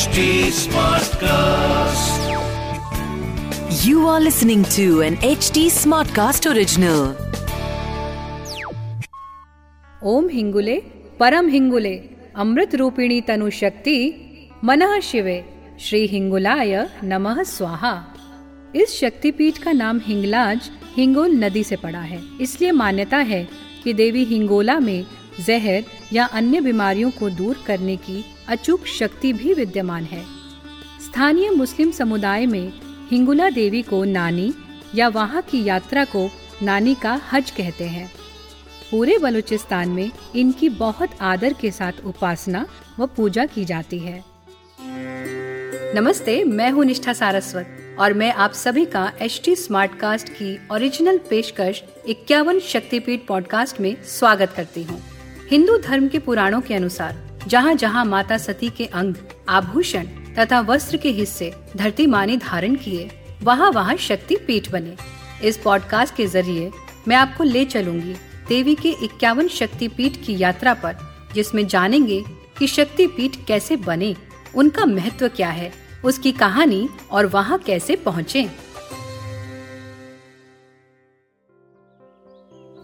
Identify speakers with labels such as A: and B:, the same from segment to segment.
A: HD Smartcast.
B: You are listening to an HD Smartcast original.
C: ओम हिंगुले परम हिंगुले अमृत रूपिणी तनु शक्ति मनः शिवे श्री हिंगुलाय नमः स्वाहा इस शक्तिपीठ का नाम हिंगलाज हिंगोल नदी से पड़ा है इसलिए मान्यता है कि देवी हिंगोला में जहर या अन्य बीमारियों को दूर करने की अचूक शक्ति भी विद्यमान है। स्थानीय मुस्लिम समुदाय में हिंगुला देवी को नानी या वहाँ की यात्रा को नानी का हज कहते हैं। पूरे बलूचिस्तान में इनकी बहुत आदर के साथ उपासना व पूजा की जाती है। नमस्ते, मैं हूँ निष्ठा सारस्वत और मैं आप सभी का एच टी स्मार्ट कास्ट की ओरिजिनल पेशकश इक्यावन शक्तिपीठ पॉडकास्ट में स्वागत करती हूँ। हिंदू धर्म के पुराणों के अनुसार जहाँ जहाँ माता सती के अंग, आभूषण तथा वस्त्र के हिस्से धरती माँ ने धारण किए, वहाँ वहाँ शक्ति पीठ बने। इस पॉडकास्ट के ज़रिए मैं आपको ले चलूँगी देवी के इक्यावन शक्ति पीठ की यात्रा पर, जिसमें जानेंगे कि शक्ति पीठ कैसे बने, उनका महत्व क्या है, उसकी कहानी और वहाँ कैसे पहुँचे।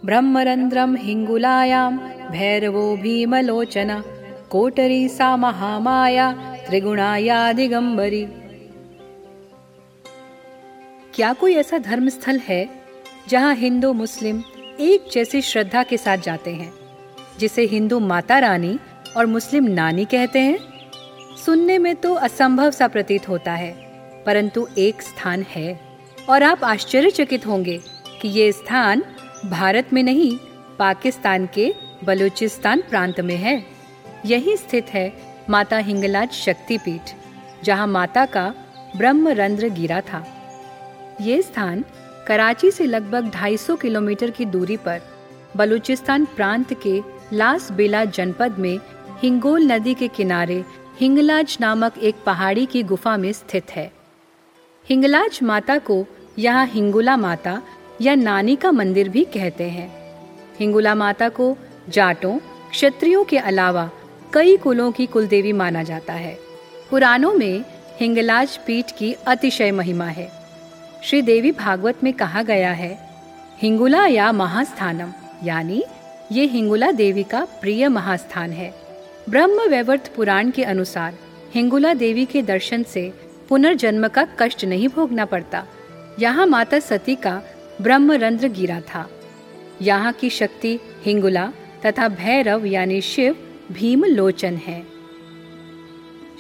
C: ब्रह्मरंध्रम हिंगुलायाम भैरवो भीमलोचन। कोटरी सा महामाया त्रिगुणाया दिगंबरी क्या कोई ऐसा धर्म स्थल है जहाँ हिंदू मुस्लिम एक जैसी श्रद्धा के साथ जाते हैं, जिसे हिंदू माता रानी और मुस्लिम नानी कहते हैं? सुनने में तो असंभव सा प्रतीत होता है, परंतु एक स्थान है, और आप आश्चर्यचकित होंगे कि ये स्थान भारत में नहीं, पाकिस्तान के बलूचिस्तान प्रांत में है। यही स्थित है माता हिंगलाज शक्तिपीठ, जहाँ माता का ब्रह्मरंध्र गिरा था। ये स्थान कराची से लगभग 250 किलोमीटर की दूरी पर बलूचिस्तान प्रांत के लास बेला जनपद में हिंगोल नदी के किनारे हिंगलाज नामक एक पहाड़ी की गुफा में स्थित है। हिंगलाज माता को यहाँ हिंगुला माता या नानी का मंदिर भी कहते हैं। हिंगुला माता को जाटों, क्षत्रियों के अलावा कई कुलों की कुलदेवी माना जाता है। पुराणों में हिंगलाज पीठ की अतिशय महिमा है। श्री देवी भागवत में कहा गया है, हिंगुला या महास्थानम यानी ये हिंगुला देवी का प्रिय महास्थान है। ब्रह्म वैवर्त पुराण के अनुसार हिंगुला देवी के दर्शन से पुनर्जन्म का कष्ट नहीं भोगना पड़ता। यहाँ माता सती का ब्रह्म ब्रह्मरंध्र गिरा था। यहाँ की शक्ति हिंगुला तथा भैरव यानी शिव भीम लोचन है।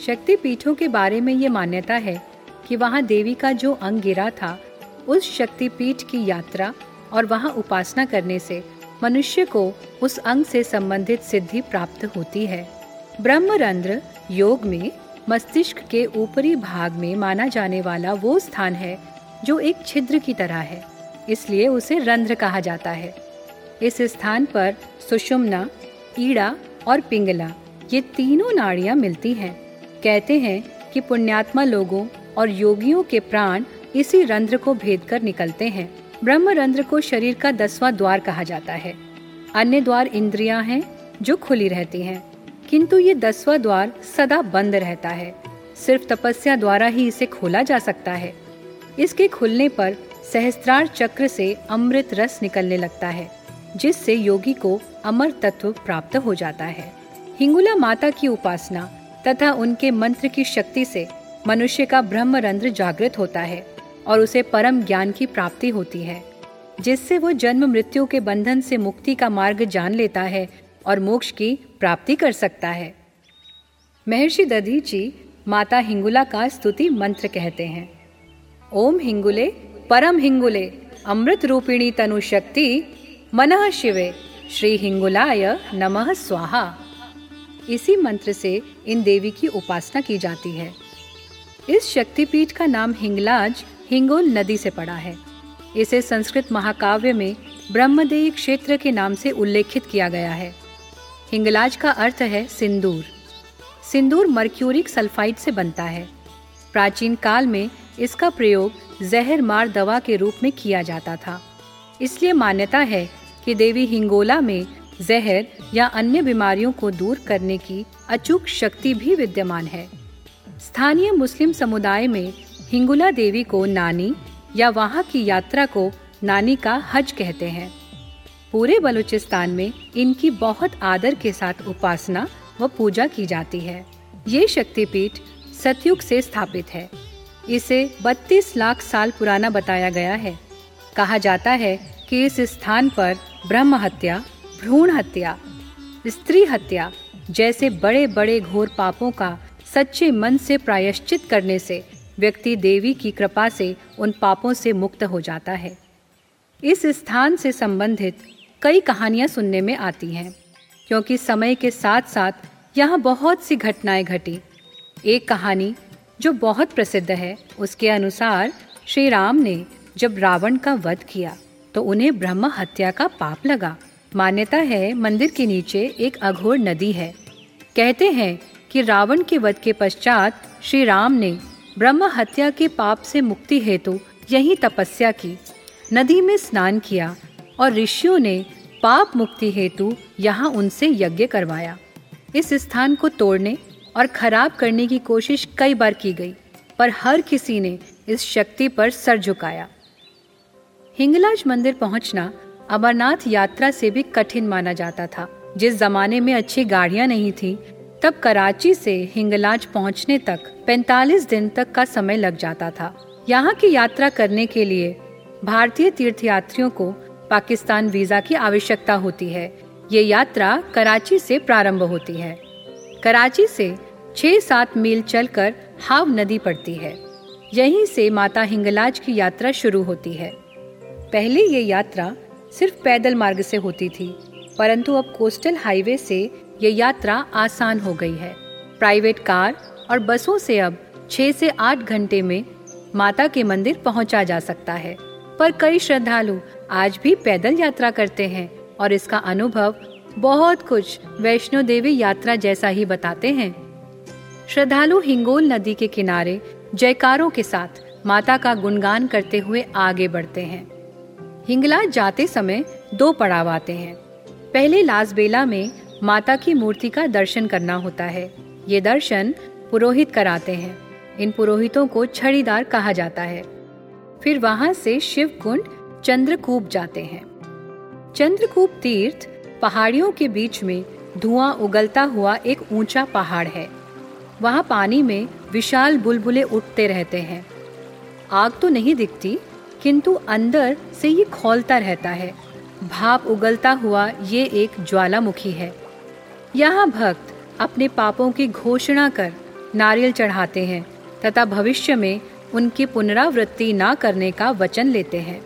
C: शक्ति पीठों के बारे में ये मान्यता है कि वहाँ देवी का जो अंग गिरा था, उस शक्तिपीठ की यात्रा और वहाँ उपासना करने से मनुष्य को उस अंग से संबंधित सिद्धि प्राप्त होती है। ब्रह्मरंध्र योग में मस्तिष्क के ऊपरी भाग में माना जाने वाला वो स्थान है, जो एक छिद्र की तरह है, इसलिए उसे रंध्र कहा जाता है। इस स्थान पर सुषुम्ना, ईड़ा और पिंगला, ये तीनों नाड़ियाँ मिलती हैं। कहते हैं कि पुण्यात्मा लोगों और योगियों के प्राण इसी रंध्र को भेद कर निकलते हैं। ब्रह्म रंध्र को शरीर का दसवां द्वार कहा जाता है। अन्य द्वार इंद्रियाँ हैं जो खुली रहती हैं, किंतु ये दसवां द्वार सदा बंद रहता है। सिर्फ़ तपस्या द्वारा ही इसे खोला जा सकता है। इसके खुलने पर सहस्त्रार चक्र से अमृत रस निकलने लगता है। जिससे योगी को अमर तत्व प्राप्त हो जाता है। हिंगुला माता की उपासना तथा उनके मंत्र की शक्ति से मनुष्य का ब्रह्म रंध्र जागृत होता है और उसे परम ज्ञान की प्राप्ति होती है, जिससे वो जन्म मृत्यु के बंधन से मुक्ति का मार्ग जान लेता है और मोक्ष की प्राप्ति कर सकता है। महर्षि दधीची माता हिंगुला का स्तुति मंत्र कहते हैं। ओम हिंगुले, परम हिंगुले, अमृत रूपिणी तनु शक्ति मनः शिवे। श्री हिंगुलाय नमः स्वाहा। इसी मंत्र से इन देवी की उपासना की जाती है। इस शक्तिपीठ का नाम हिंगलाज हिंगोल नदी से पड़ा है। इसे संस्कृत महाकाव्य में ब्रह्मदेव क्षेत्र के नाम से उल्लेखित किया गया है। हिंगलाज का अर्थ है सिंदूर। सिंदूर मर्क्यूरिक सल्फाइड से बनता है। प्राचीन काल में इसका प्रयोग जहर मार दवा के रूप में किया जाता था। इसलिए मान्यता है कि देवी हिंगोला में जहर या अन्य बीमारियों को दूर करने की अचूक शक्ति भी विद्यमान है। स्थानीय मुस्लिम समुदाय में हिंगुला देवी को नानी या वहाँ की यात्रा को नानी का हज कहते हैं। पूरे बलूचिस्तान में इनकी बहुत आदर के साथ उपासना व पूजा की जाती है। ये शक्तिपीठ सतयुग से स्थापित है। इसे 32 लाख साल पुराना बताया गया है। कहा जाता है कि इस स्थान पर ब्रह्म हत्या, भ्रूण हत्या, स्त्री हत्या जैसे बड़े बड़े घोर पापों का सच्चे मन से प्रायश्चित करने से व्यक्ति देवी की कृपा से उन पापों से मुक्त हो जाता है। इस स्थान से संबंधित कई कहानियाँ सुनने में आती हैं, क्योंकि समय के साथ साथ यहाँ बहुत सी घटनाएँ घटी। एक कहानी जो बहुत प्रसिद्ध है, उसके अनुसार श्री राम ने जब रावण का वध किया तो उन्हें ब्रह्म हत्या का पाप लगा। मान्यता है, मंदिर के नीचे एक अघोर नदी है। कहते हैं कि रावण के वध के पश्चात श्री राम ने ब्रह्म हत्या के पाप से मुक्ति हेतु यही तपस्या की, नदी में स्नान किया और ऋषियों ने पाप मुक्ति हेतु यहाँ उनसे यज्ञ करवाया। इस स्थान को तोड़ने और खराब करने की कोशिश कई बार की गई, पर हर किसी ने इस शक्ति पर सर झुकाया। हिंगलाज मंदिर पहुँचना अमरनाथ यात्रा से भी कठिन माना जाता था। जिस जमाने में अच्छी गाड़ियाँ नहीं थी, तब कराची से हिंगलाज पहुँचने तक 45 दिन तक का समय लग जाता था। यहाँ की यात्रा करने के लिए भारतीय तीर्थयात्रियों को पाकिस्तान वीज़ा की आवश्यकता होती है। ये यात्रा कराची से प्रारंभ होती है। कराची से छह सात मील चलकर हाव नदी पड़ती है। यहीं से माता हिंगलाज की यात्रा शुरू होती है। पहले ये यात्रा सिर्फ़ पैदल मार्ग से होती थी, परंतु अब कोस्टल हाईवे से ये यात्रा आसान हो गई है। प्राइवेट कार और बसों से अब छह से आठ घंटे में माता के मंदिर पहुँचा जा सकता है। पर कई श्रद्धालु आज भी पैदल यात्रा करते हैं और इसका अनुभव बहुत कुछ वैष्णो देवी यात्रा जैसा ही बताते हैं। श्रद्धालु हिंगोल नदी के किनारे जयकारों के साथ माता का गुणगान करते हुए आगे बढ़ते हैं। हिंगलाज जाते समय दो पड़ाव आते हैं। पहले लासबेला में माता की मूर्ति का दर्शन करना होता है। ये दर्शन पुरोहित कराते हैं। इन पुरोहितों को छड़ीदार कहा जाता है। फिर वहाँ से शिव कुंड चंद्रकूप जाते हैं। चंद्रकूप तीर्थ पहाड़ियों के बीच में धुआँ उगलता हुआ एक ऊँचा पहाड़ है। वहाँ पानी में विशाल बुलबुले उठते रहते हैं। आग तो नहीं दिखती किंतु अंदर से ये खोलता रहता है। भाप उगलता हुआ ये एक ज्वालामुखी है। यहाँ भक्त अपने पापों की घोषणा कर नारियल चढ़ाते हैं तथा भविष्य में उनकी पुनरावृत्ति ना करने का वचन लेते हैं।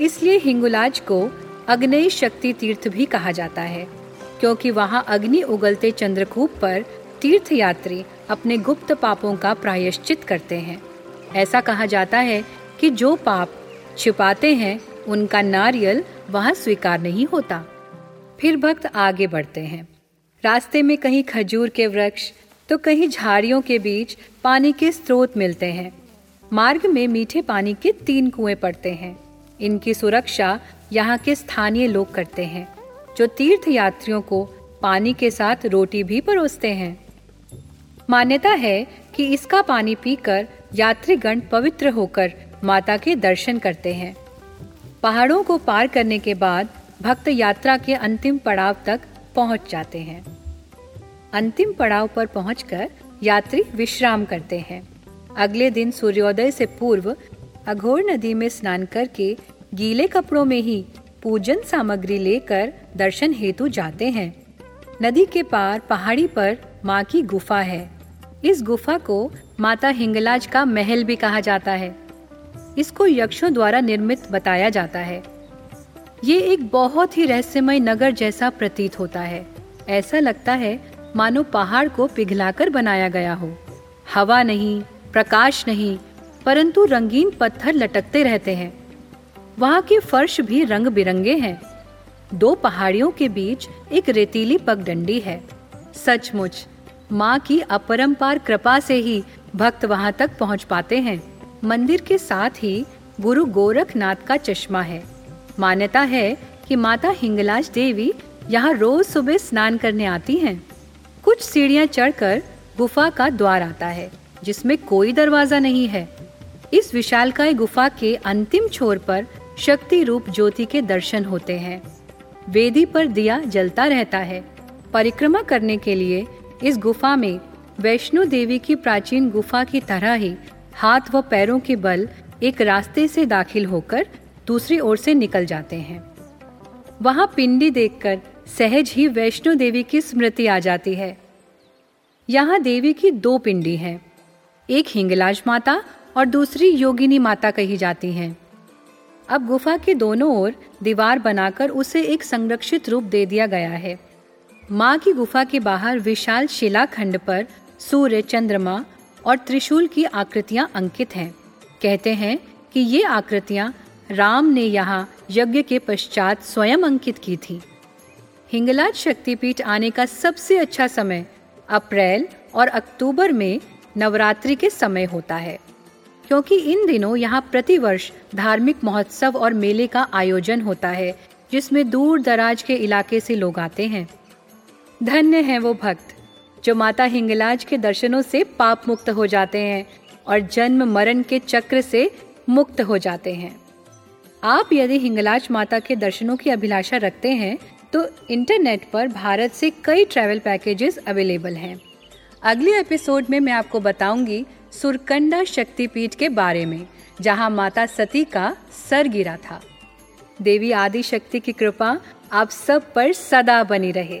C: इसलिए हिंगुलाज को अग्नि शक्ति तीर्थ भी कहा जाता है, क्योंकि वहाँ अग्नि उगलते चंद्रकूप पर तीर्थ यात्री अपने गुप्त पापों का प्रायश्चित करते हैं। ऐसा कहा जाता है कि जो पाप छिपाते हैं, उनका नारियल वहाँ स्वीकार नहीं होता। फिर भक्त आगे बढ़ते हैं। रास्ते में कहीं खजूर के वृक्ष तो कहीं झाड़ियों के बीच पानी के स्रोत मिलते हैं। मार्ग में मीठे पानी के तीन कुएँ पड़ते हैं। इनकी सुरक्षा यहाँ के स्थानीय लोग करते हैं, जो तीर्थ यात्रियों को पानी के साथ रोटी भी परोसते हैं। मान्यता है कि इसका पानी पीकर यात्रीगण पवित्र होकर माता के दर्शन करते हैं। पहाड़ों को पार करने के बाद भक्त यात्रा के अंतिम पड़ाव तक पहुँच जाते हैं। अंतिम पड़ाव पर पहुंचकर यात्री विश्राम करते हैं। अगले दिन सूर्योदय से पूर्व अघोर नदी में स्नान करके गीले कपड़ों में ही पूजन सामग्री लेकर दर्शन हेतु जाते हैं। नदी के पार पहाड़ी पर माँ की गुफा है। इस गुफा को माता हिंगलाज का महल भी कहा जाता है। इसको यक्षों द्वारा निर्मित बताया जाता है। ये एक बहुत ही रहस्यमय नगर जैसा प्रतीत होता है। ऐसा लगता है, मानो पहाड़ को पिघलाकर बनाया गया हो। हवा नहीं, प्रकाश नहीं, परंतु रंगीन पत्थर लटकते रहते हैं। वहाँ के फर्श भी रंग बिरंगे हैं। दो पहाड़ियों के बीच एक रेतीली पगडंडी है। सचमुच, माँ की अपरंपार कृपा से ही भक्त वहाँ तक पहुँच पाते हैं। मंदिर के साथ ही गुरु गोरखनाथ का चश्मा है। मान्यता है कि माता हिंगलाज देवी यहाँ रोज सुबह स्नान करने आती हैं। कुछ सीढ़ियाँ चढ़कर गुफा का द्वार आता है, जिसमें कोई दरवाज़ा नहीं है। इस विशालकाय गुफा के अंतिम छोर पर शक्ति रूप ज्योति के दर्शन होते हैं। वेदी पर दिया जलता रहता है। परिक्रमा करने के लिए इस गुफा में वैष्णो देवी की प्राचीन गुफा की तरह ही हाथ व पैरों के बल एक रास्ते से दाखिल होकर दूसरी ओर से निकल जाते हैं। वहाँ पिंडी देखकर सहज ही वैष्णो देवी की स्मृति आ जाती है। यहाँ देवी की दो पिंडी हैं, एक हिंगलाज माता और दूसरी योगिनी माता कही जाती हैं। अब गुफा के दोनों ओर दीवार बनाकर उसे एक संरक्षित रूप दे दिया गया है। माँ की गुफा के बाहर विशाल शिलाखंड पर सूर्य, चंद्रमा और त्रिशूल की आकृतियाँ अंकित हैं। कहते हैं कि ये आकृतियाँ राम ने यहाँ यज्ञ के पश्चात स्वयं अंकित की थी। हिंगलाज शक्तिपीठ आने का सबसे अच्छा समय अप्रैल और अक्टूबर में नवरात्रि के समय होता है, क्योंकि इन दिनों यहाँ प्रतिवर्ष धार्मिक महोत्सव और मेले का आयोजन होता है, जिसमें दूर दराज के इलाके से लोग आते हैं। धन्य है वो भक्त। जो माता हिंगलाज के दर्शनों से पाप मुक्त हो जाते हैं और जन्म मरण के चक्र से मुक्त हो जाते हैं। आप यदि हिंगलाज माता के दर्शनों की अभिलाषा रखते हैं तो इंटरनेट पर भारत से कई ट्रैवल पैकेजेस अवेलेबल हैं। अगले एपिसोड में मैं आपको बताऊँगी सुरकंडा शक्तिपीठ के बारे में, जहाँ माता सती का सर गिरा था। देवी आदि शक्ति की कृपा आप सब पर सदा बनी रहे।